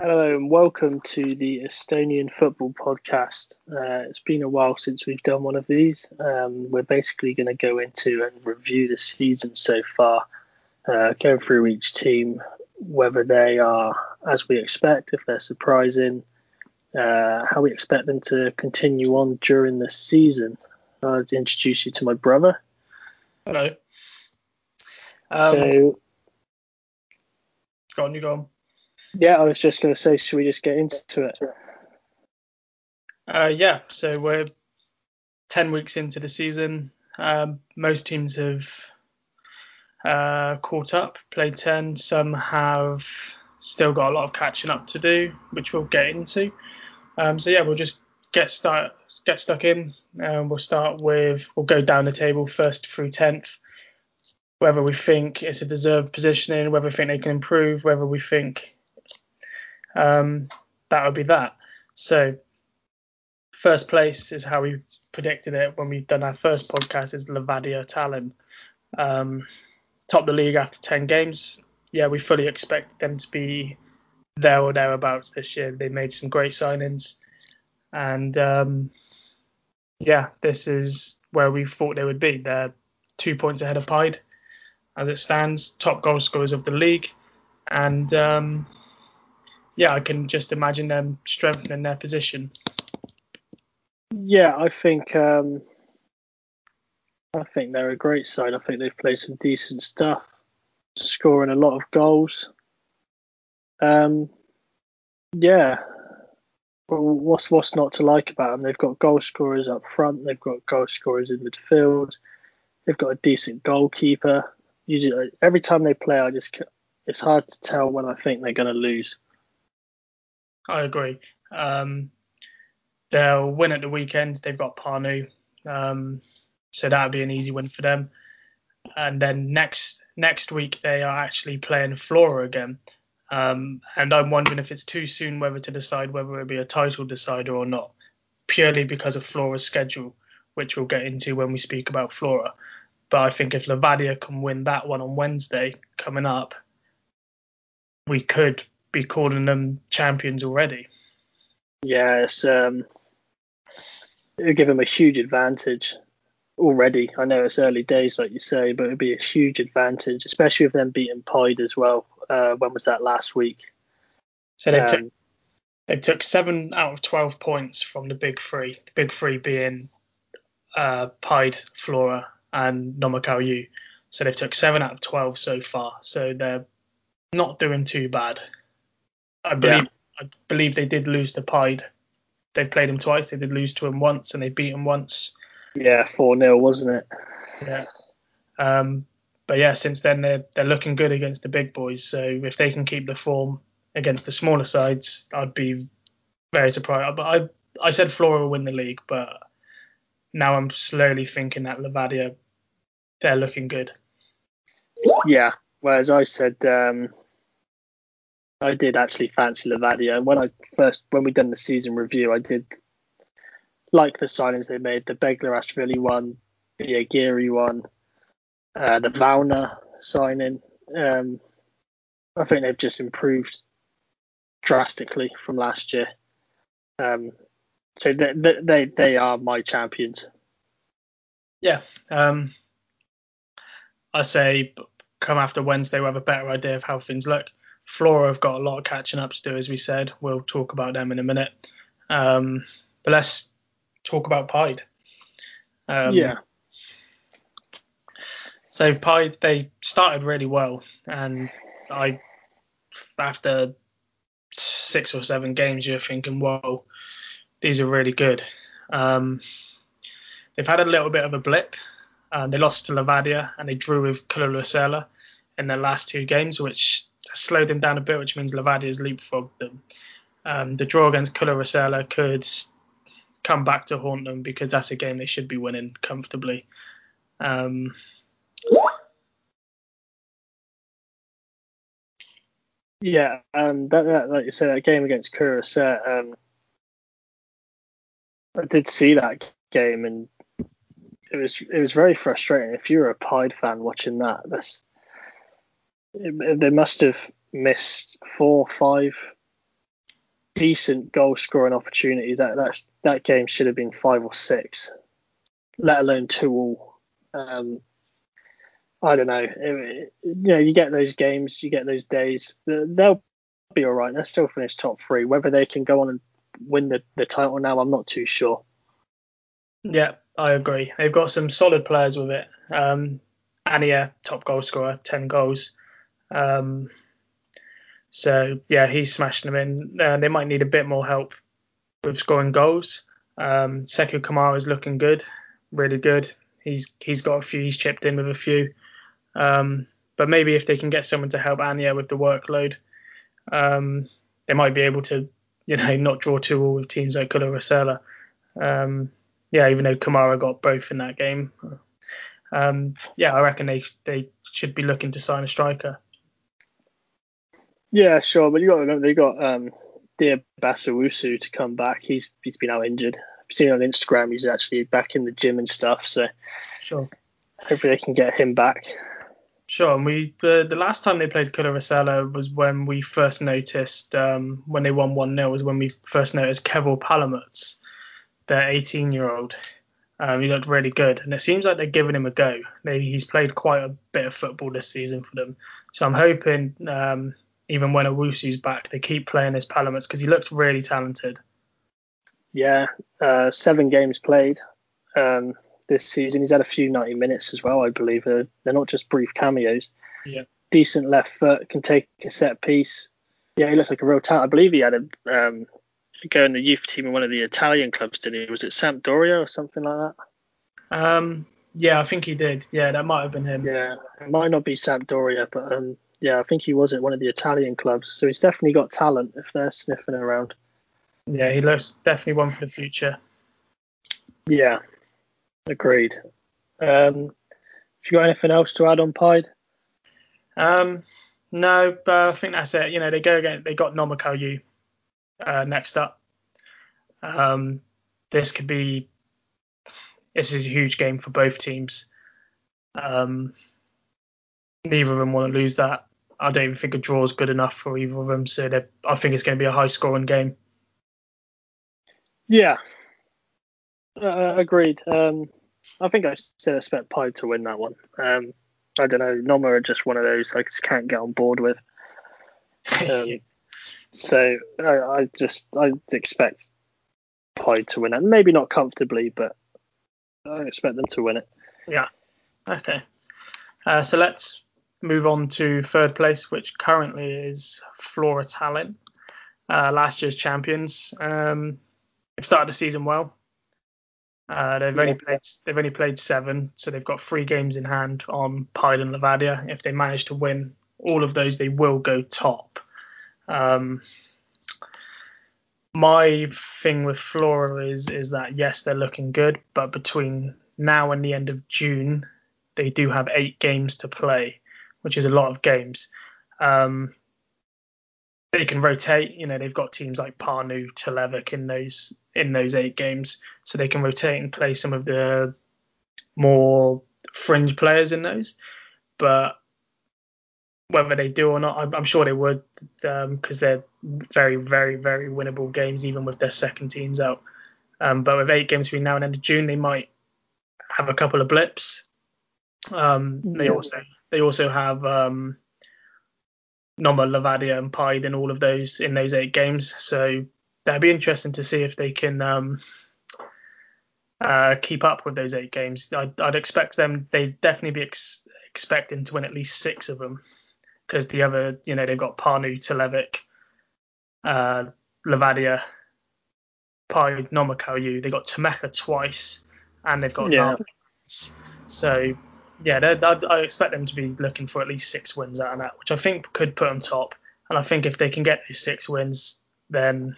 Hello and welcome to the Estonian Football Podcast. Uh, it's been a while since we've done one of these. Um, we're basically going to go into and review the season so far, uh, going through each team, whether they are as we expect, if they're surprising, uh, how we expect them to continue on during the season. I'd introduce you to my brother. Hello. Um, so, go on, you go on. Yeah, I was just going to say, should we just get into it? Uh, yeah, so we're 10 weeks into the season. Um, most teams have uh, caught up, played 10. Some have still got a lot of catching up to do, which we'll get into. Um, so yeah, we'll just get start get stuck in. Um, we'll start with we'll go down the table first through 10th. Whether we think it's a deserved positioning, whether we think they can improve, whether we think um, that would be that. So first place is how we predicted it when we done our first podcast is Levadia Tallinn. Um, top the league after 10 games. Yeah, we fully expect them to be there or thereabouts this year. They made some great signings. And um, yeah, this is where we thought they would be. They're two points ahead of Pied as it stands, top goal scorers of the league. And um, yeah, I can just imagine them strengthening their position. Yeah, I think um, I think they're a great side. I think they've played some decent stuff, scoring a lot of goals. Um, yeah, what's what's not to like about them? They've got goal scorers up front. They've got goal scorers in midfield. They've got a decent goalkeeper. Usually, every time they play, I just it's hard to tell when I think they're going to lose. I agree. Um, they'll win at the weekend. They've got Pärnu, um, so that would be an easy win for them. And then next next week they are actually playing Flora again. Um, and I'm wondering if it's too soon whether to decide whether it'll be a title decider or not, purely because of Flora's schedule, which we'll get into when we speak about Flora. But I think if Levadia can win that one on Wednesday coming up, we could be calling them champions already. Yes, um, it'll give them a huge advantage already. I know it's early days, like you say, but it'd be a huge advantage, especially with them beating Pied as well. Uh, when was that last week? So they Um, took they took seven out of twelve points from the big three. The big three being uh, Pied, Flora, and Nõmme Kalju. So they've took seven out of twelve so far. So they're not doing too bad. I believe I believe they did lose to Pied. They played him twice. They did lose to him once, and they beat him once. Yeah, four 0 wasn't it? Yeah. Um, but yeah, since then they're they're looking good against the big boys. So if they can keep the form against the smaller sides, I'd be very surprised. But I I said Flora will win the league, but now I'm slowly thinking that Levadia they're looking good. Yeah. Whereas I said um, I did actually fancy Levadia, and when I first when we done the season review, I did like the signings they made. The Begler Beglarishvili one, the Aguirre one, uh, the Vauna signing. Um, I think they've just improved drastically from last year. Um, so they, they they they are my champions. Yeah. Um, I say come after Wednesday, we'll have a better idea of how things look. Flora have got a lot of catching up to do, as we said. We'll talk about them in a minute. Um, but let's talk about Pied. Um, yeah, So Pied, they started really well, and I, after six or seven games, you're thinking, whoa, these are really good. Um, they've had a little bit of a blip. Uh, they lost to Levadia and they drew with Kululasela in their last two games, which slowed them down a bit, which means Levadia's leapfrogged them. Um, the draw against Kululasela could come back to haunt them because that's a game they should be winning comfortably. Um, yeah. Um, that, that like you said, that game against Kurasat, um, I did see that game and it was it was very frustrating. If you're a Pied fan watching that, that's they must have missed four, five decent goal scoring opportunities. That that that game should have been five or six, let alone two all. Um, I don't know. It, you know, you get those games, you get those days. They'll be all right. They'll still finish top three. Whether they can go on and win the, the title now, I'm not too sure. Yeah, I agree. They've got some solid players with it. Um, Anier, top goal scorer, 10 goals. Um, so, yeah, he's smashing them in. Uh, they might need a bit more help with scoring goals. Um, Sekou Kamara is looking good, really good. He's he's got a few. He's chipped in with a few. Um, but maybe if they can get someone to help Anier with the workload, um, they might be able to, you know, not draw two all with teams like Kula. Um, yeah, even though Kamara got both in that game. Um, yeah, I reckon they they should be looking to sign a striker. Yeah, sure, but you got to remember they got um, Dear Basawusu to come back. He's he's been out injured. I've seen on Instagram he's actually back in the gym and stuff. So sure, hopefully they can get him back. Sure, and we the, the last time they played Kularasela was when we first noticed um, when they won one 0 was when we first noticed Kevor Palumets, their 18 year old. Um, he looked really good, and it seems like they're giving him a go. They, he's played quite a bit of football this season for them, so I'm hoping um, even when Owusu's back, they keep playing his Palumets because he looks really talented. Yeah, uh, seven games played. Um, this season. He's had a few 90 minutes as well, I believe. Uh, they're not just brief cameos. Yeah. Decent left foot, can take a set piece. Yeah, he looks like a real talent. I believe he had a um, go in the youth team in one of the Italian clubs, didn't he? Was it Sampdoria or something like that? Um, yeah, I think he did. Yeah, that might have been him. Yeah, it might not be Sampdoria, but um, yeah, I think he was at one of the Italian clubs. So he's definitely got talent if they're sniffing around. Yeah, he looks definitely one for the future. Yeah, Agreed. Um, have you got anything else to add on Pied? Um, no, but I think that's it. You know, they go again. They got Nõmme Kalju uh, next up. Um, this could be. This is a huge game for both teams. Um, neither of them want to lose that. I don't even think a draw is good enough for either of them. So I think it's going to be a high scoring game. Yeah, uh, agreed. Um, I think I still expect Pied to win that one. Um, I don't know. Noma are just one of those I just can't get on board with. Um, so I, I, just I expect Pied to win it. Maybe not comfortably, but I expect them to win it. Yeah. Okay. Uh, so let's move on to third place, which currently is Flora Tallinn, uh, last year's champions. Um, they've started the season well. Uh, they've yeah. only played they've only played seven, so they've got three games in hand on Pied and Levadia. If they manage to win all of those, they will go top. Um, my thing with Flora is is that yes, they're looking good, but between now and the end of June, they do have eight games to play, which is a lot of games. Um, they can rotate. You know, they've got teams like Pärnu, Tulevik in those in those eight games, so they can rotate and play some of the more fringe players in those. But whether they do or not, I'm, I'm sure they would, because um, they're very, very, very winnable games, even with their second teams out. Um, but with eight games between now and end of June, they might have a couple of blips. Um, they yeah. also they also have um, Noma, Levadia, and Pied in all of those in those eight games. So that'd be interesting to see if they can um, uh, keep up with those eight games. I'd, I'd expect them. They'd definitely be ex- expecting to win at least six of them because the other, you know, they've got Pärnu, Tulevik, uh, Levadia, Pied, Nõmme Kalju They've got Tammeka twice, and they've got yeah. So yeah, I, I expect them to be looking for at least six wins out of that, which I think could put them top. And I think if they can get those six wins, then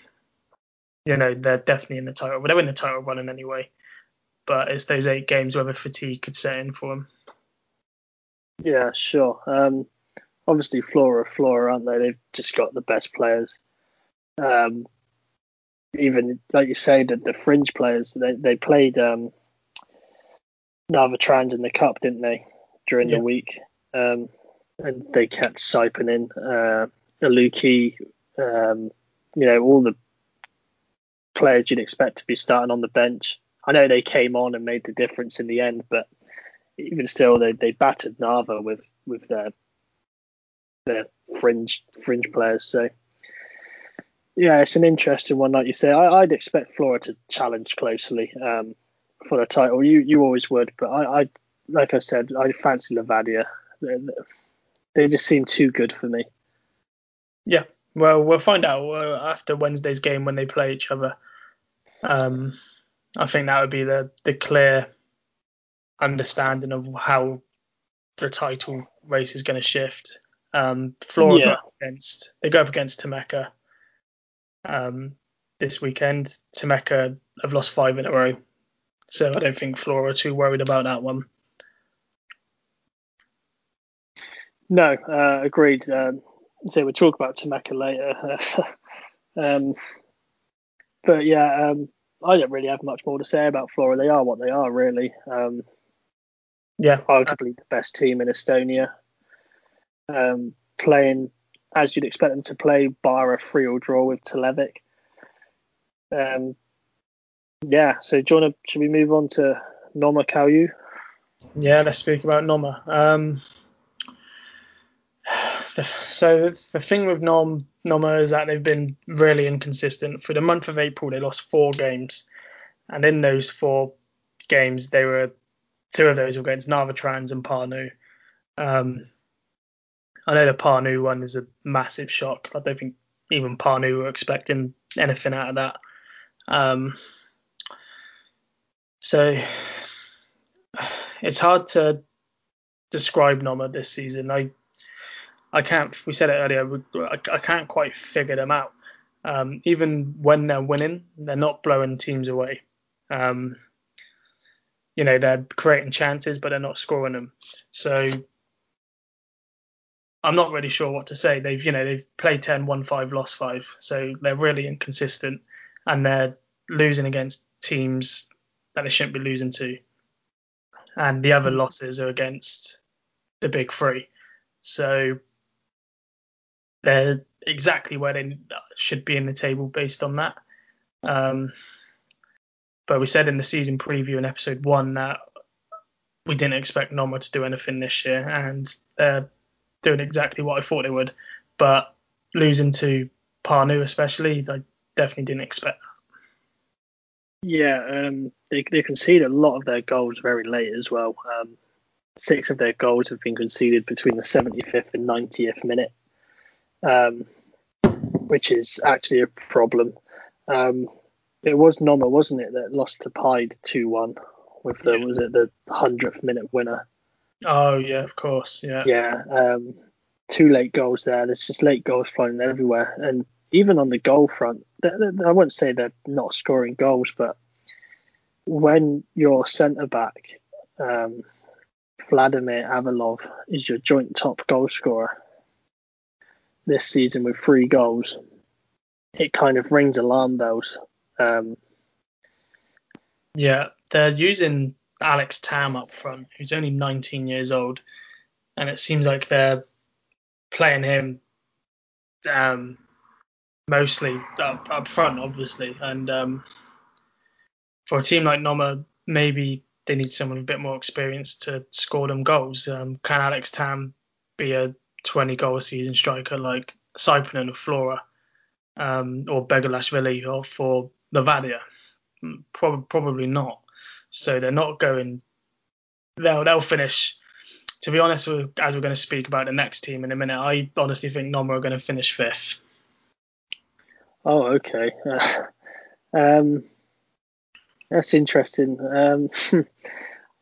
you know they're definitely in the title. They're in the title running anyway. But it's those eight games where the fatigue could set in for them. Yeah, sure. Um, obviously, Flora, Flora, aren't they? They've just got the best players. Um, even like you say, the, the fringe players. They they played um, Narva trans in the cup, didn't they, during yeah. the week? Um, and they kept siping in uh, Aluki, um, you know, all the players you'd expect to be starting on the bench. I know they came on and made the difference in the end, but even still, they, they battered Narva with with their their fringe fringe players. So yeah, it's an interesting one, like you say. I, would expect Flora to challenge closely um, for the title. You you always would, but I, I like I said, I fancy Levadia. They, they just seem too good for me. Yeah, well, we'll find out uh, after Wednesday's game when they play each other. Um, I think that would be the the clear understanding of how the title race is going to shift. Um, Flora yeah. against they go up against Tammeka um, this weekend. Tammeka have lost five in a row, so I don't think Flora are too worried about that one. No, uh, agreed. Um, so we'll talk about Tammeka later. um, but yeah, um, I don't really have much more to say about Flora. They are what they are, really. Um, yeah, arguably the best team in Estonia. Um, playing as you'd expect them to play, bar a free or draw with Tulevik. Um, yeah, so do you want to, should we move on to Nõmme Kalju? Yeah, let's speak about Nõmme. Um, the, so the thing with Nom Nõmme is that they've been really inconsistent. For the month of April, they lost four games, and in those four games, they were two of those were against Narvatrans and Pärnu. Um, I know the Pärnu one is a massive shock. I don't think even Pärnu were expecting anything out of that. Um, so it's hard to describe Nõmme this season. I I can't. We said it earlier. I, I can't quite figure them out. Um, even when they're winning, they're not blowing teams away. Um, you know, they're creating chances, but they're not scoring them. So I'm not really sure what to say. They've, you know, they've played 10, won five, lost five. So they're really inconsistent, and they're losing against teams that they shouldn't be losing to. And the other hmm. losses are against the big three. So they're exactly where they should be in the table based on that. Um, but we said in the season preview in episode one that we didn't expect Nõmme to do anything this year, and they're doing exactly what I thought they would. But losing to Pärnu, especially, I definitely didn't expect that. Yeah, um, they they concede a lot of their goals very late as well. Um, six of their goals have been conceded between the 75th and 90th minute um, which is actually a problem. Um, it was Nõmme, wasn't it, that lost to two one with the yeah. was it the hundredth minute winner? Oh yeah, of course, yeah. Yeah, um, two late goals there. There's just late goals flying everywhere, and even on the goal front, I wouldn't say they're not scoring goals, but when your centre back, um, Vladimir Avalov, is your joint top goal scorer, this season with three goals, it kind of rings alarm bells. Um, yeah, they're using Alex Tamm up front, who's only 19 years old, and it seems like they're playing him um, mostly up, up front, obviously. And um, for a team like Nõmme, maybe they need someone a bit more experience to score them goals. Um, can Alex Tamm be a 20 goal a season striker like Sappinen or Flora um, or Beglarishvili or for Levadia? Mm, Pro- probably not. So they're not going. They'll they'll finish. To be honest, as we're going to speak about the next team in a minute, I honestly think Nõmme are going to finish fifth. Oh, okay. Um, that's interesting. Um,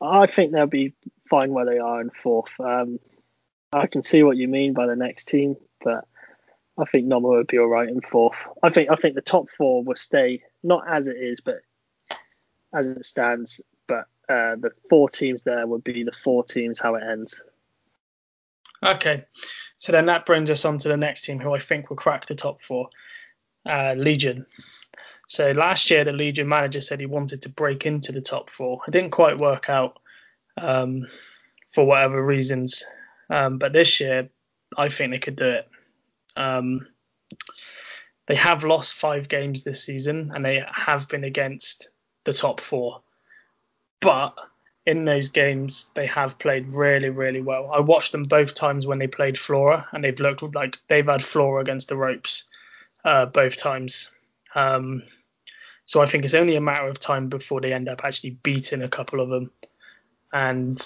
I think they'll be fine where they are in fourth. Um, I can see what you mean by the next team, but I think Nõmme would be all right in fourth. I think I think the top four will stay not as it is, but as it stands. But uh, the four teams there would be the four teams how it ends. Okay, so then that brings us on to the next team, who I think will crack the top four, uh, Legion. So last year, the Legion manager said he wanted to break into the top four. It didn't quite work out um, for whatever reasons. Um, but this year, I think they could do it. Um, They have lost five games this season, and they have been against the top four. But in those games, they have played really, really well. I watched them both times when they played Flora, and they've looked like they've had Flora against the ropes uh, both times. Um, so I think it's only a matter of time before they end up actually beating a couple of them and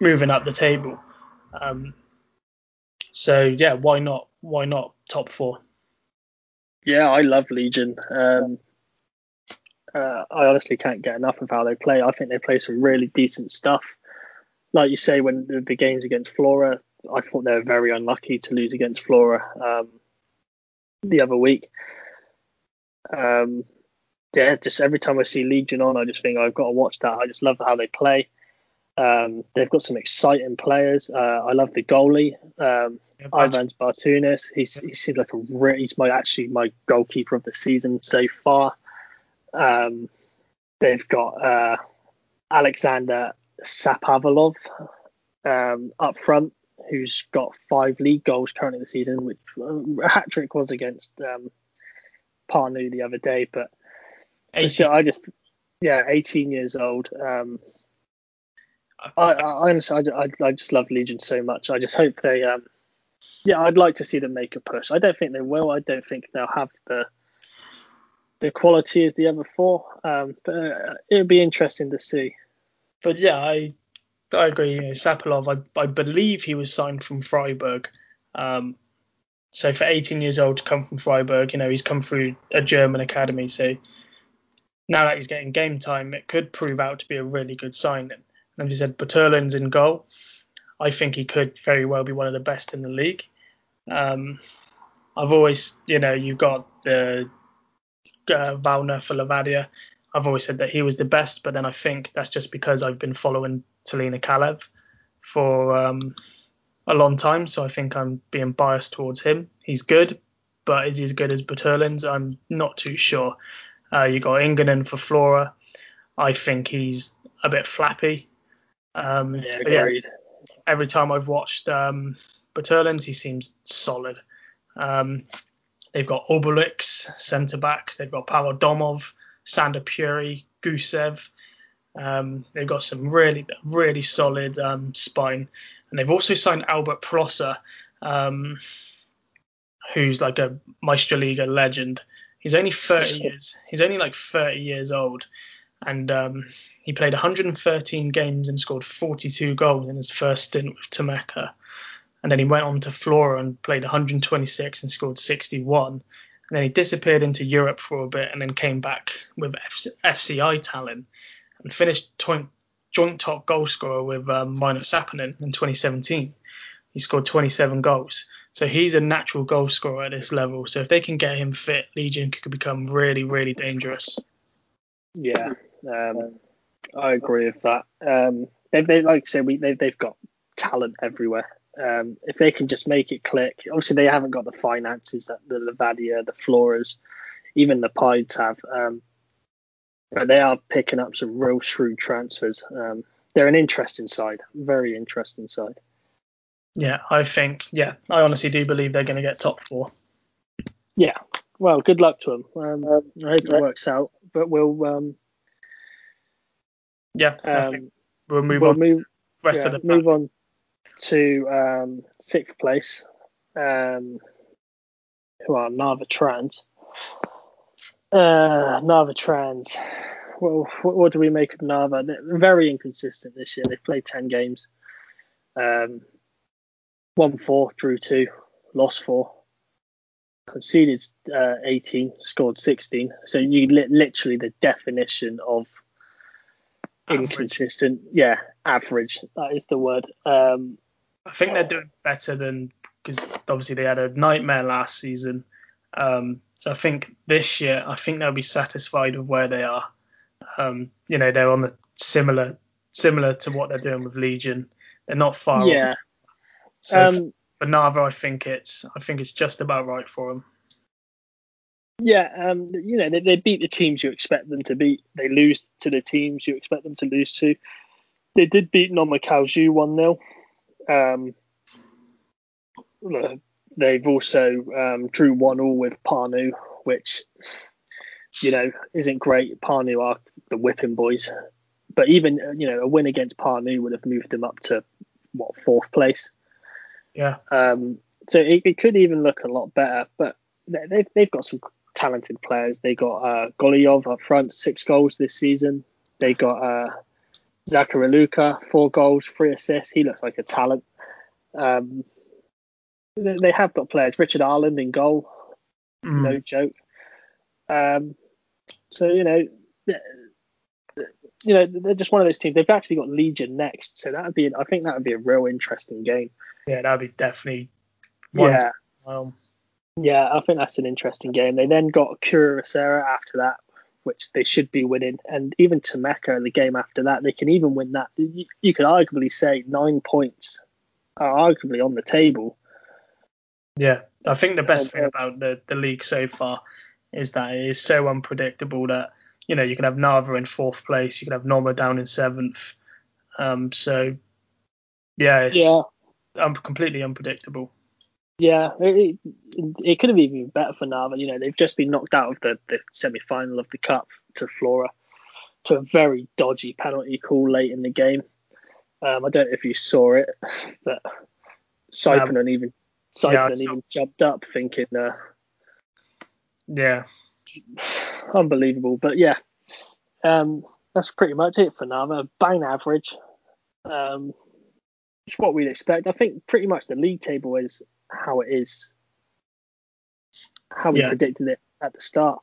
moving up the table. Um, so yeah, why not? Why not top four? Yeah, I love Legion. Um, uh, I honestly can't get enough of how they play. I think they play some really decent stuff. Like you say, when the, games against Flora, I thought they were very unlucky to lose against Flora um, the other week. Um, yeah, just every time I see Legion on, I just think I've got to watch that. I just love how they play. Um, they've got some exciting players. Uh, I love the goalie, um, yeah, Ivans Bartunis. He's he seems like a re- he's my actually my goalkeeper of the season so far. Um, they've got uh, Alexander Sapavalov um, up front, who's got five league goals currently this season, which uh, hat trick was against um, Pärnu the other day. But, but I just yeah, 18 years old. Um, I, I honestly, I, I, I, just love Legion so much. I just hope they, um, yeah, I'd like to see them make a push. I don't think they will. I don't think they'll have the the quality as the other four. Um, but uh, it'll be interesting to see. But yeah, I I agree. You know, Sapalov, I, I believe he was signed from Freiburg. Um, so for 18 years old to come from Freiburg, you know, he's come through a German academy. So now that he's getting game time, it could prove out to be a really good signing. And as you said, Buturlin's in goal. I think he could very well be one of the best in the league. Um, I've always, you know, you've got the uh, Vallner for Levadia. I've always said that he was the best, but then I think that's just because I've been following Tallinna Kalev for um, a long time, so I think I'm being biased towards him. He's good, but is he as good as Buturlin's? I'm not too sure. Uh, you got Inganen for Flora. I think he's a bit flappy. Um, yeah, agreed. Yeah, every time I've watched um, he seems solid. Um, they've got Obelix, centre back. They've got Pavel Sander Puri, Gusev. Um, they've got some really, really solid um, spine. And they've also signed Albert Prosa, um, who's like a Meistriliiga legend. He's only 30 years. He's only like 30 years old, and um, he played 113 games and scored 42 goals in his first stint with Tammeka. And then he went on to Flora and played 126 and scored 61. And then he disappeared into Europe for a bit and then came back with FC, FCI Tallinn and finished joint, joint top goal scorer with um, Rauno Sappinen in 2017. He scored 27 goals. So he's a natural goal scorer at this level. So if they can get him fit, Legion could become really, really dangerous. Yeah, um, I agree with that. Um, they, they like I said, we they, they've got talent everywhere. Um, if they can just make it click, obviously they haven't got the finances that the Levadia, the Floras, even the Pides have. Um, but they are picking up some real shrewd transfers. Um, they're an interesting side, very interesting side. Yeah, I think. Yeah, I honestly do believe they're going to get top four. Yeah, well, good luck to them. Um, I hope it works out. But we'll um, yeah, um, we'll move we'll on. Move, rest yeah, of the move on to um, sixth place, um, who are Narva Trans. Uh, Narva Trans. Well, what, what, do we make of Narva? They're very inconsistent this year. They've played ten games, um, won four, drew two, lost four, conceded uh, 18, scored 16. So you li- literally the definition of average. inconsistent. Yeah, average. That is the word. Um, I think they're doing better than because obviously they had a nightmare last season. Um, so I think this year, I think they'll be satisfied with where they are. Um, you know, they're on the similar similar to what they're doing with Legion. They're not far. Yeah. So um, for Narva, I think it's I think it's just about right for them. Yeah, um, you know, they, they beat the teams you expect them to beat. They lose to the teams you expect them to lose to. They did beat Kalju 1 0. Um, they've also um, drew 1 all with Pärnu which you know isn't great. Pärnu are the whipping boys, but even you know a win against Pärnu would have moved them up to what fourth place. Yeah. Um, so it, it could even look a lot better, but they've they've got some talented players. They got uh, Golijov up front, six goals this season. They got uh, Zachary Luka, four goals, three assists. He looks like a talent. Um, they, have got players. Richard Arland in goal, Mm. no joke. Um, so you know, you know, they're just one of those teams. They've actually got Legion next, so that would be. I think that would be a real interesting game. Yeah, that'd be definitely one. yeah, um, yeah, I think that's an interesting game. They then got Kurasera after that, which they should be winning, and even Tammeka the game after that, they can even win that. You, you could arguably say nine points are arguably on the table. yeah, I think the best thing Uh, about the the league so far is that it is so unpredictable that you know you can have Narva in fourth place, you can have Norma down in seventh. Um, so yeah, it's Yeah. um, completely unpredictable. Yeah, it, it, it could have even been better for Narva. You know, they've just been knocked out of the, the semi final of the Cup to Flora to a very dodgy penalty call late in the game. Um, I don't know if you saw it, but Siphonen even Yeah, I Siphonen saw- even jumped up thinking, uh, Yeah, unbelievable. But yeah, um, that's pretty much it for Narva. Bang average. Um, it's what we'd expect. I think pretty much the league table is how it is, how we Yeah. predicted it at the start.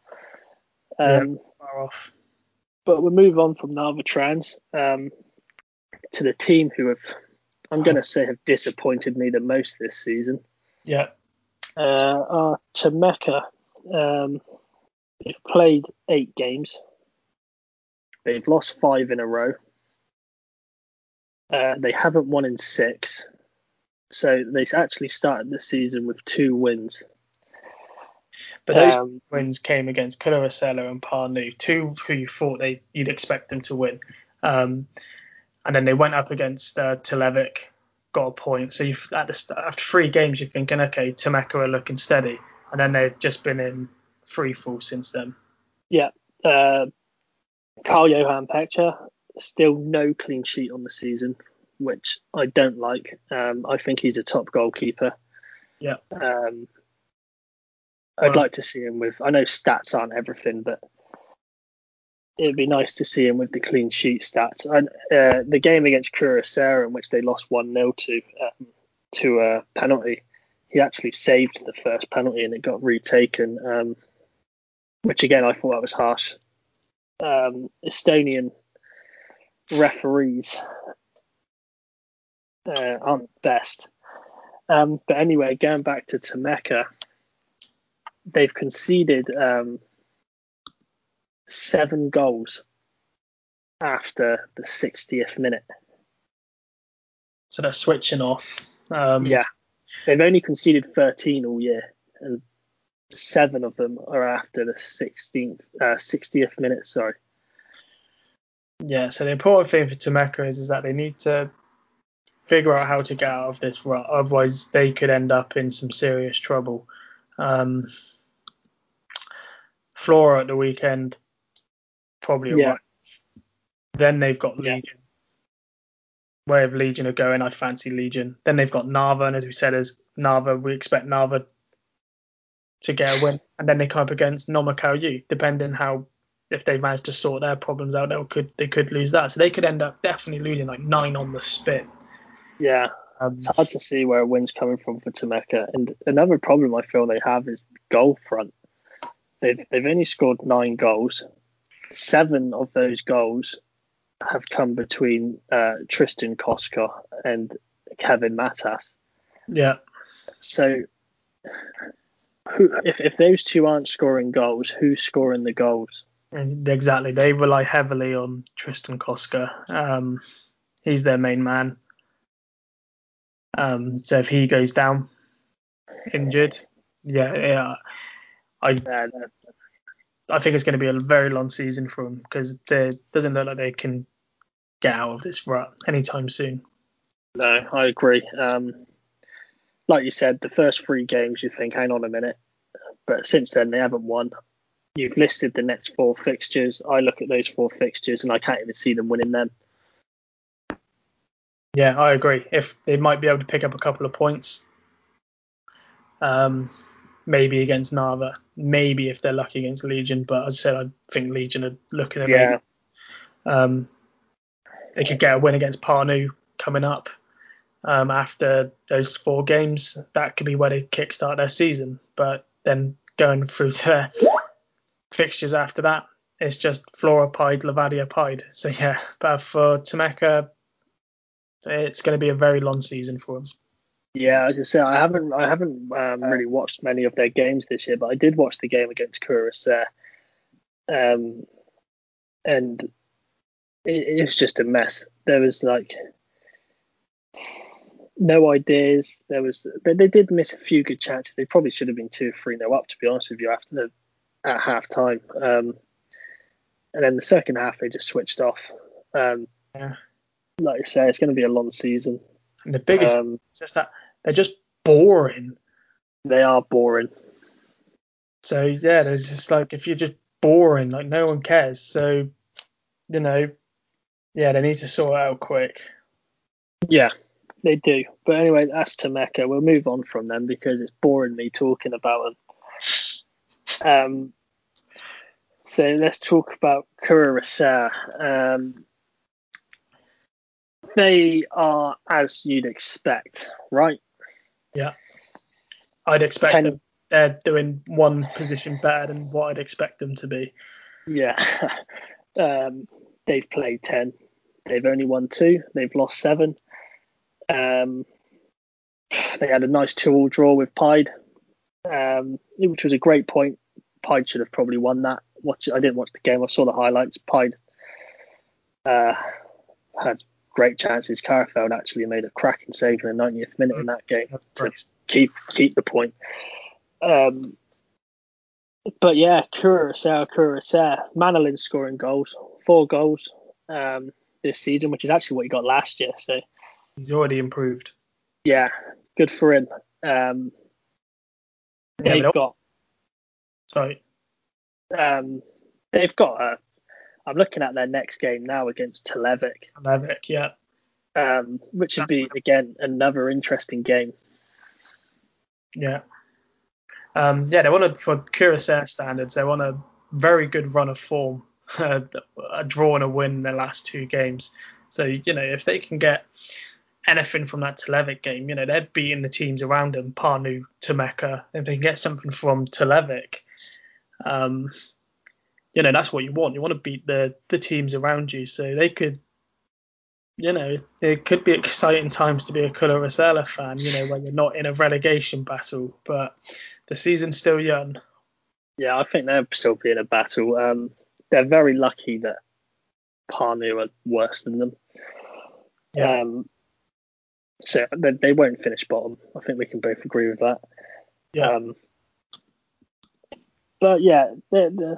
Yeah. Um, far off. But we'll move on from Narva Trans um, to the team who have, I'm going to say, have disappointed me the most this season. Yeah, Uh, are Tammeka. Um, they've played eight games. They've lost five in a row. Uh, they haven't won in six. So they actually started the season with two wins. but those Um, wins came against Kurasela and Pärnu, two who you thought they you'd expect them to win. Um, and then they went up against uh, Tulevik, got a point. So you at the st- after three games, you're thinking, okay, Tammeka are looking steady, and then they've just been in free fall since then. Yeah. Uh, Carl Johan Pector, still no clean sheet on the season, which I don't like. Um, I think he's a top goalkeeper. Yeah. Um, I'd Well- like to see him with. I know stats aren't everything, but it'd be nice to see him with the clean sheet stats. And uh, the game against Kurasera, in which they lost one 0 to um, to a penalty, he actually saved the first penalty and it got retaken. Um, which again I thought that was harsh. Um, Estonian referees uh, aren't best. Um, but anyway, going back to Tammeka, they've conceded um, seven goals after the 60th minute. So they're switching off. Um, Yeah, they've only conceded 13 all year, and seven of them are after the 16th, uh, 60th minute. Sorry. Yeah, so the important thing for Tammeka is, is that they need to figure out how to get out of this rut. Otherwise, they could end up in some serious trouble. Um, Flora at the weekend, probably Yeah. Then they've got Yeah. Legion. Way of Legion are going, I fancy Legion. Then they've got Narva, and as we said, as Narva, we expect Narva to get a win. And then they come up against Nõmme Kalju, depending how if they manage to sort their problems out, they could they could lose that. So they could end up definitely losing like nine on the spit. Yeah, Um, it's hard to see where a win's coming from for Tammeka. And another problem I feel they have is the goal front. They've they've only scored nine goals. Seven of those goals have come between uh, Tristan Koska and Kevin Matas. yeah, So, who, if if those two aren't scoring goals, who's scoring the goals? exactly. They rely heavily on Tristan Koska. Um, he's their main man. Um, so if he goes down injured, yeah, yeah, I I think it's going to be a very long season for them because it doesn't look like they can get out of this rut anytime soon. no, I agree. Um, like you said, the first three games, you think, hang on a minute, but since then they haven't won. You've listed the next four fixtures. I look at those four fixtures and I can't even see them winning them. Yeah, I agree. If they might be able to pick up a couple of points, um, maybe against Narva, maybe if they're lucky against Legion. But as I said, I think Legion are looking at Yeah, Um, they could get a win against Pärnu coming up um, after those four games. That could be where they kickstart their season. But then going through to their fixtures after that, it's just Flora Pied, Levadia Pied. So yeah, but for Tammeka, it's going to be a very long season for them. yeah. As I say, I haven't I haven't um, really watched many of their games this year, but I did watch the game against Kurasa, um, and it, it was just a mess. There was like no ideas. There was they, they did miss a few good chances. They probably should have been two or three no up to be honest with you after the at half time. Um, and then the second half they just switched off. Um, Yeah. Like you say, it's going to be a long season. And the biggest Um, is just that they're just boring. they are boring. So yeah, there's just like if you're just boring, like no one cares. So you know, yeah, they need to sort it out quick. Yeah, they do. But anyway, that's Tammeka. We'll move on from them because it's boring me talking about them. Um, so let's talk about Kurarasa. Um, they are as you'd expect, right? Yeah. I'd expect Ten- them they're doing one position better than what I'd expect them to be. Yeah. um, they've played 10. They've only won two. They've lost seven. Um, they had a nice two-all draw with Pied, um, which was a great point. Pied should have probably won that. Watch, I didn't watch the game. I saw the highlights. Pied uh, had great chances. Carafeld actually made a cracking save in the 90th minute in that game to keep keep the point. Um, but yeah, Curacao, Curacao, Manolin scoring goals, four goals um, this season, which is actually what he got last year. So He's already improved. yeah, good for him. Um, they've but- got Sorry. um, they've got a. I'm looking at their next game now against Tulevik, Levick, yeah. um, which would be again another interesting game. Yeah. Um, yeah, they want to, for Curacao standards, they want a very good run of form, a draw and a win in their last two games. So, you know, if they can get anything from that Tulevik game, you know, they're beating the teams around them, Pärnu, Tammeka. If they can get something from Tulevik, um, you know, that's what you want. You want to beat the, the teams around you. So they could, you know, it could be exciting times to be a Colorasella fan, you know, when you're not in a relegation battle, but the season's still young. Yeah, I think they'll still be in a battle. Um, they're very lucky that Pärnu are worse than them. Yeah. Um, so they, they won't finish bottom. I think we can both agree with that. Yeah. Um, but yeah, they they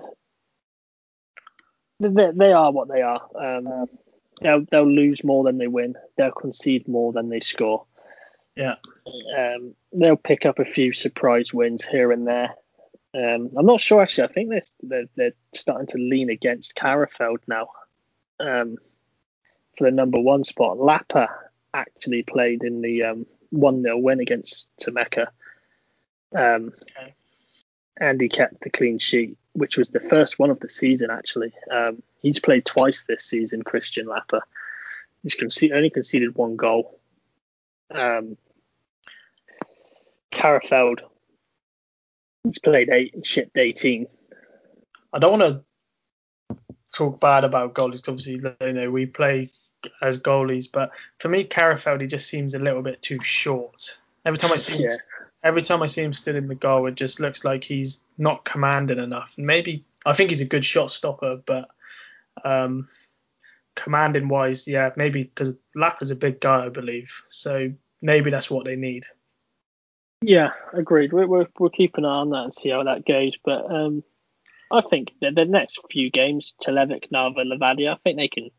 they they are what they are. Um, they'll they'll lose more than they win. They'll concede more than they score. Yeah. Um, they'll pick up a few surprise wins here and there. Um, I'm not sure actually. I think they're they're, they're starting to lean against Carafeld now um, for the number one spot. Lapa actually played in the um, one 0 win against Tammeka. Um, Okay. and he kept the clean sheet, which was the first one of the season actually. Um, he's played twice this season, Christian Lapper. He's conce- only conceded one goal. Um, Carafeld, he's played eight and shipped 18. I don't want to talk bad about goalies. Obviously, you know, we play as goalies, but for me, Carafeld, he just seems a little bit too short. Every time I see him, Yeah. Every time I see him stood in the goal, it just looks like he's not commanding enough. Maybe I think he's a good shot stopper, but um, commanding wise, yeah, maybe because Lapper's a big guy, I believe. So maybe that's what they need. Yeah, agreed. We're, we're, we'll keep an eye on that and see how that goes. But um, I think the, the next few games, Tulevik, Narva, Levadia, I think they can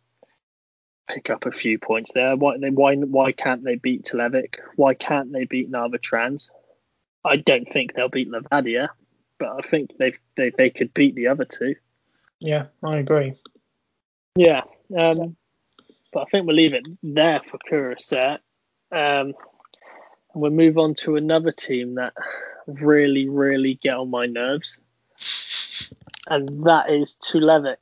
pick up a few points there. Why they why why can't they beat Tulevik? Why can't they beat Narva Trans? I don't think they'll beat Levadia, but I think they they they could beat the other two. Yeah, I agree. Yeah, um, but I think we'll leave it there for Kurasat. Um, and we'll move on to another team that really, really get on my nerves, and that is Tulevik.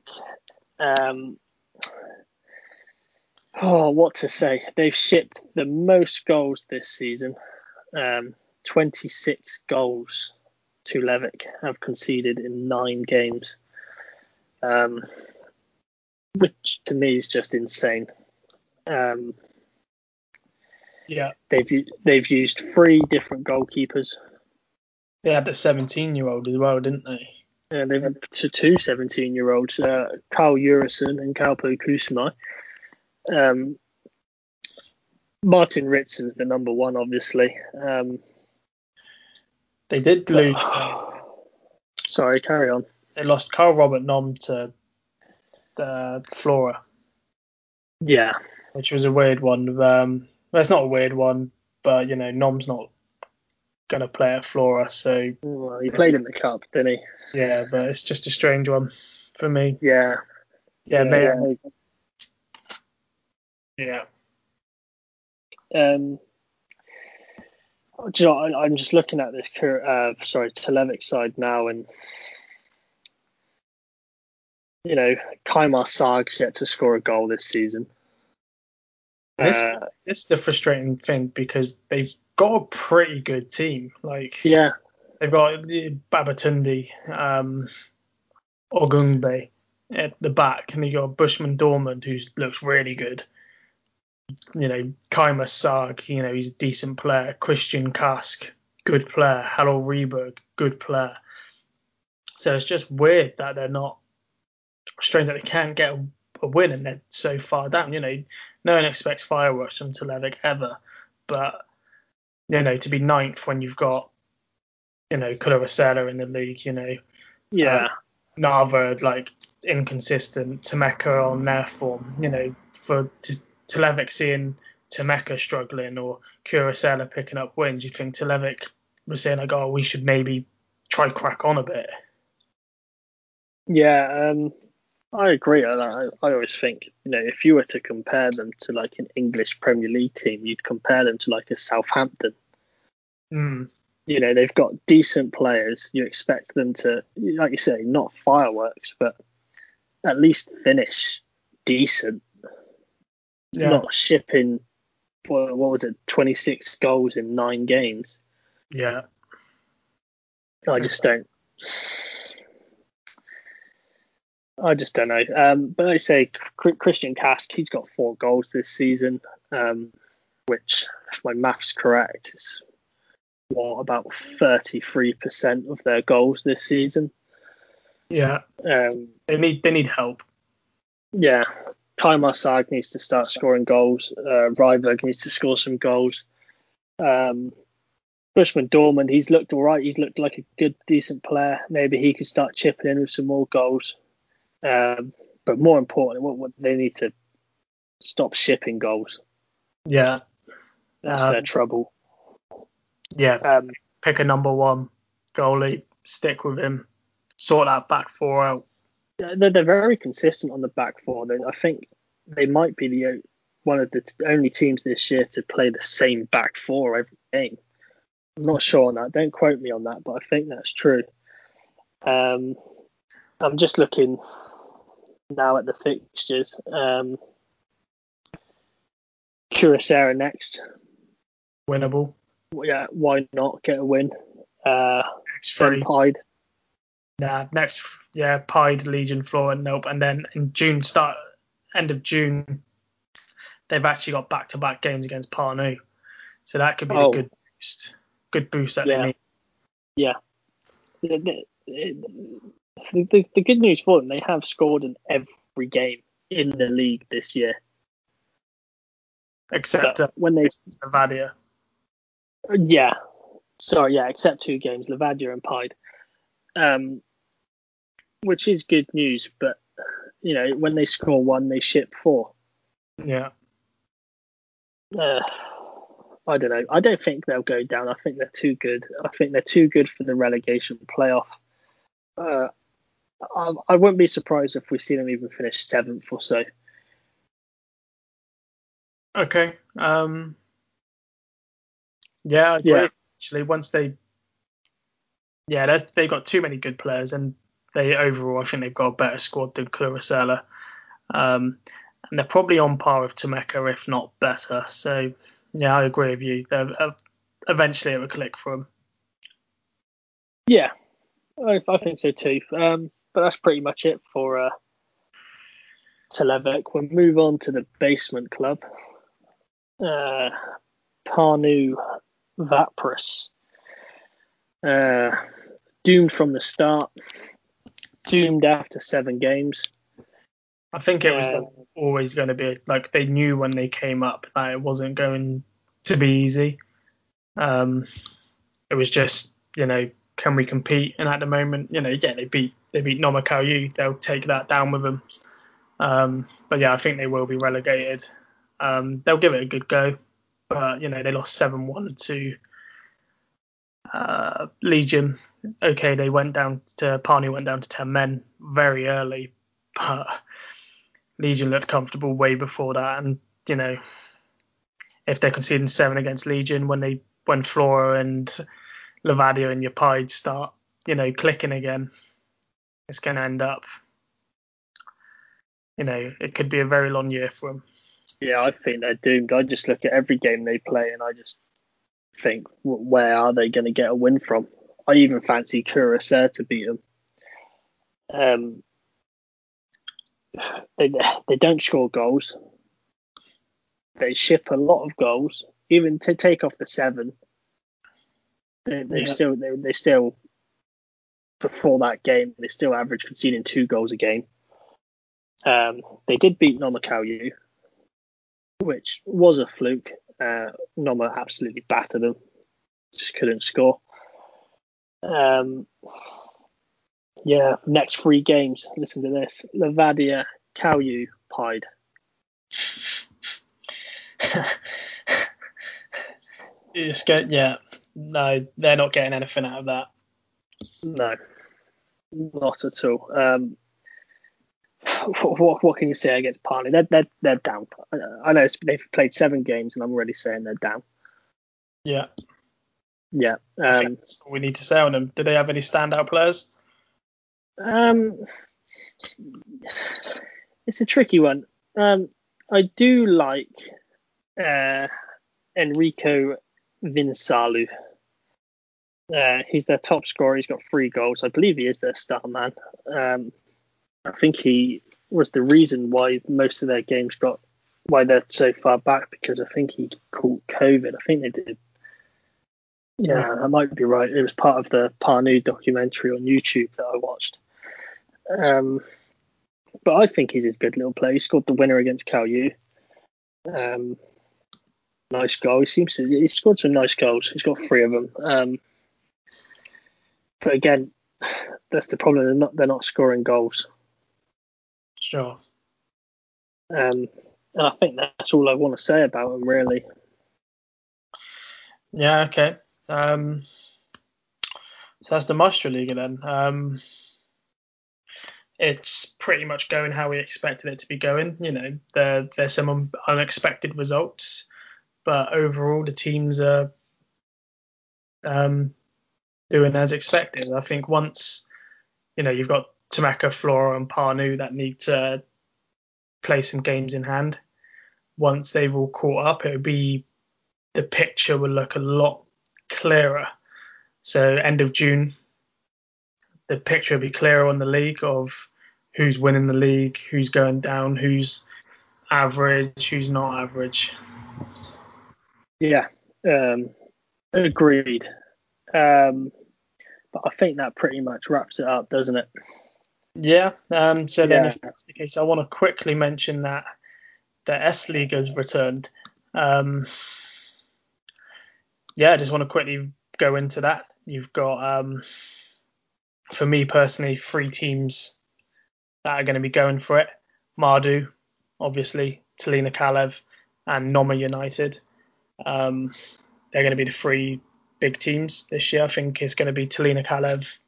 Um, oh, what to say? They've shipped the most goals this season. Um, 26 goals to Tulevik have conceded in nine games, um, which to me is just insane. Um, Yeah, they've they've used three different goalkeepers. they had the 17 year old as well, didn't they? And they've to two 17 year olds, uh, Carl Urison and Kalpo Kusma. Um, Martin Ritson's the number one, obviously. Um, They did lose. sorry, carry on. They lost Carl Robert Nom to the Flora, Yeah, which was a weird one. Um, well, it's not a weird one, but you know, Nom's not gonna play at Flora, so well, he played in the cup, didn't he? yeah. But it's just a strange one for me. Yeah, Yeah, they, yeah. yeah. Um, do you know, I, I'm just looking at this, uh, sorry, Tulevik side now, and you know, Kaimar Saag's yet to score a goal this season. This Uh, this is the frustrating thing because they've got a pretty good team. Like yeah, they've got the Babatunde, um, Ogungbe at the back, and you got Bushman Dormand who looks really good. You know, Kaima Saag, you know, he's a decent player. Christian Kask, good player. Halil Reberg, good player. So it's just weird that they're not strange that they can't get a, a win and they're so far down. You know, no one expects fireworks from Tulevik ever, but you know, to be ninth when you've got you know Kuressaare in the league, you know, yeah, um, Narva like inconsistent, Tammeka on their form, you know, for T- Tulevik seeing Tammeka struggling or Kuressaare picking up wins, you'd think Tulevik was saying like, oh, we should maybe try crack on a bit. yeah. Um, I agree. I, I I always think, you know, if you were to compare them to like an English Premier League team, you'd compare them to like a Southampton. Mm. you know they've got decent players. You expect them to, like you say, not fireworks, but at least finish decent. Yeah. Not shipping, what, what was it, 26 goals in nine games. Yeah. I just don't. I just don't know. Um, but I say Christian Kask, he's got four goals this season, um, which, if my maths correct, is what about 33% of their goals this season. Yeah. Um, They need they need help. yeah, Kaimar Saag needs to start scoring goals. Uh, Ryberg needs to score some goals. Um, Bushman Dorman, he's looked all right. He's looked like a good, decent player. Maybe he could start chipping in with some more goals. Um, but more importantly, what, what they need to stop shipping goals. Yeah. That's Um, their trouble. Yeah. Um, Pick a number one goalie, stick with him, sort that back four out. They're, they're very consistent on the back four. They, I think they might be the one of the only teams this year to play the same back four every game. I'm not sure on that. Don't quote me on that, but I think that's true. Um, I'm just looking now at the fixtures. Um, Kuressaare next. Winnable. Yeah, why not get a win? Uh, Next. Paide. Nah, next yeah, Paide, Legion, Flora, nope. And then in June start end of June they've actually got back to back games against Pärnu. So that could be Oh. a good boost. Good boost that Yeah. they need. Yeah. The, the, the, the good news for them, they have scored in every game in the league this year. Except uh, when they, Vadia. yeah, sorry, yeah, except two games, Levadia and Paide, um, which is good news. But you know, when they score one, they ship four. Yeah. Uh, I don't know. I don't think they'll go down. I think they're too good. I think they're too good for the relegation playoff. uh, I, I wouldn't be surprised if we see them even finish seventh or so. Okay. Um, yeah. Yeah. Actually, once they, yeah, they they've got too many good players, and they overall, I think they've got a better squad than Kuressaare. Um, and they're probably on par with Tammeka, if not better. So, yeah, I agree with you. Uh, eventually, it will click for them. Yeah, I, I think so too. Um, but that's pretty much it for uh. We'll move on to the basement club. Uh, Pärnu Vaprus. Uh, doomed from the start. Doomed after seven games. I think it was always going to be like they knew when they came up that it wasn't going to be easy. Um, it was just you know can we compete? And at the moment, you know, yeah, they beat they beat Nõmme Kalju. They'll take that down with them. Um, but yeah, I think they will be relegated. Um, they'll give it a good go, but you know they lost seven one to uh, Legion. Okay, they went down to Pärnu went down to ten men very early, but Legion looked comfortable way before that. And you know, if they're conceding seven against Legion when they when Flora and Levadia and Paide start, you know, clicking again, it's going to end up, you know, it could be a very long year for them. Yeah, I think they're doomed. I just look at every game they play and I just think, where are they going to get a win from? I even fancy Kuressaare to beat them. Um, they they don't score goals. They ship a lot of goals, even to take off the seven. They, they Yeah. still they, they still before that game they still average conceding two goals a game. Um, they did beat Nõmme Kalju, which was a fluke. Uh, Nõmme absolutely battered them, just couldn't score. Um, yeah, next three games. Listen to this: Levadia, Kalju, Paide. it's get yeah, no, they're not getting anything out of that. No, not at all. Um, what, what can you say against Pärnu? They're, they're, they're down. I- know they've played seven games, and I'm already saying they're down. Yeah, Yeah. Um, that's all we need to say on them. Do they have any standout players? um, it's a tricky one. Um, I do like uh, Enrico Veensalu. Uh, he's their top scorer. He's got three goals. I believe he is their star man. Um, I think he was the reason why most of their games got why they're so far back because I think he caught COVID. I think they did. Yeah, I might be right. It was part of the Pärnu documentary on YouTube that I watched. Um, but I think he's a good little player. He scored the winner against Kalju. Um, nice goal. He seems to. He scored some nice goals. He's got three of them. Um, but again, that's the problem. They're not. They're not scoring goals. Sure. Um, and I think that's all I want to say about them, really. Yeah, okay. Um, so that's the Meistriliiga then. Um, it's pretty much going how we expected it to be going. You know, there there's some un- unexpected results, but overall the teams are um, doing as expected. I think once you know you've got Tammeka, Flora, and Pärnu that need to play some games in hand. Once they've all caught up, it would be the picture will look a lot clearer. So end of June, the picture will be clearer on the league of who's winning the league, who's going down, who's average, who's not average. Yeah, um, agreed. Um, but I think that pretty much wraps it up, doesn't it? Yeah. Um, so then, Yeah. if that's the case, I want to quickly mention that the Esiliiga has returned. Um, yeah, I just want to quickly go into that. You've got, um, for me personally, three teams that are going to be going for it. Maardu, obviously, Tallinna Kalev, and Nõmme United. Um, they're going to be the three big teams this year. I think it's going to be Tallinna Kalev,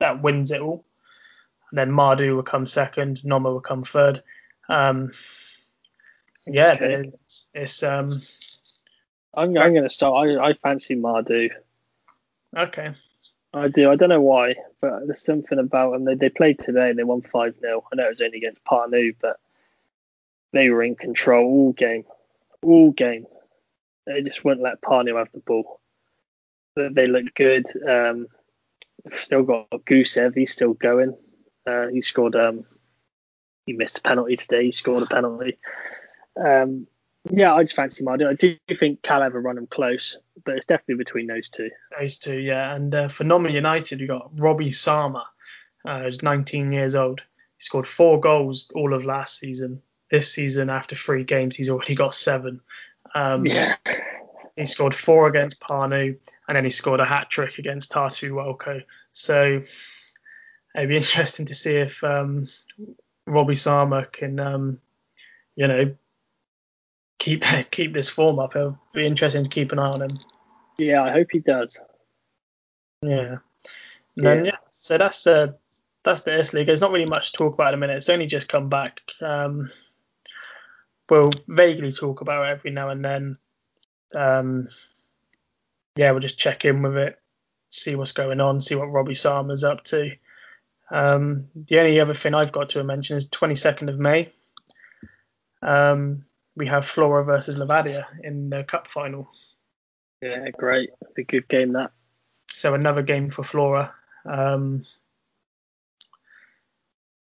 that wins it all. And then Maardu will come second, Nõmme will come third. Um, yeah, Okay. it's, it's um I'm, I'm going to start. I, I fancy Maardu. okay. I do. I don't know why, but there's something about them. They, they played today and they won 5 0. I know it was only against Pärnu, but they were in control all game. All game. They just wouldn't let Pärnu have the ball. But they look good. Um, still got Gusev. He's still going. Uh, he scored. Um, he missed a penalty today. He scored a penalty. Um, yeah, I just fancy Maardu. I do think Kalev run them close, but it's definitely between those two. Those two, yeah. And uh, for Nõmme United, we got Robi Saarma, uh, who's 19 years old. He scored four goals all of last season. This season, after three games, he's already got seven. Um, Yeah. He scored four against Pärnu, and then he scored a hat trick against Tartu Welco. So it'd be interesting to see if um, Robi Saarma can, um, you know, keep keep this form up. It'll be interesting to keep an eye on him. Yeah, I hope he does. Yeah. And then Yeah. yeah, so that's the that's the Esiliiga. There's not really much to talk about at the minute. It's only just come back. Um, we'll vaguely talk about it every now and then. Um, yeah, we'll just check in with it, see what's going on, see what Robi Saarma's up to. Um, the only other thing I've got to mention is 22nd of May. Um, we have Flora versus Levadia in the cup final. Yeah, great. A good game that. So another game for Flora. Um,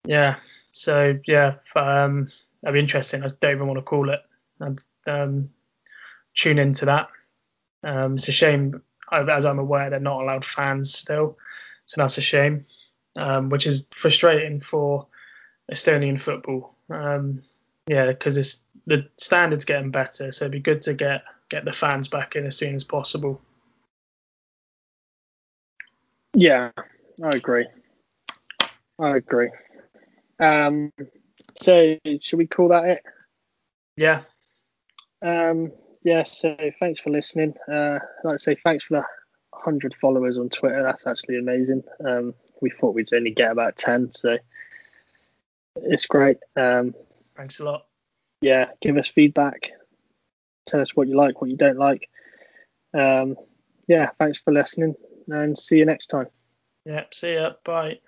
yeah. So yeah, um, that'd be interesting. I don't even want to call it. I'd um, tune into that. Um, it's a shame, as I'm aware, they're not allowed fans still, so that's a shame, um, which is frustrating for Estonian football. Um, yeah, because the standards getting better, so it'd be good to get get the fans back in as soon as possible. Yeah, I agree. I agree. Um, so should we call that it? Yeah, Um, yeah. So thanks for listening. Uh, I'd like to say thanks for the hundred followers on Twitter. That's actually amazing. Um, we thought we'd only get about ten, so it's great. Um, thanks a lot. yeah, give us feedback. Tell us what you like, what you don't like. Um, yeah, thanks for listening, and see you next time. Yeah, see ya. Bye.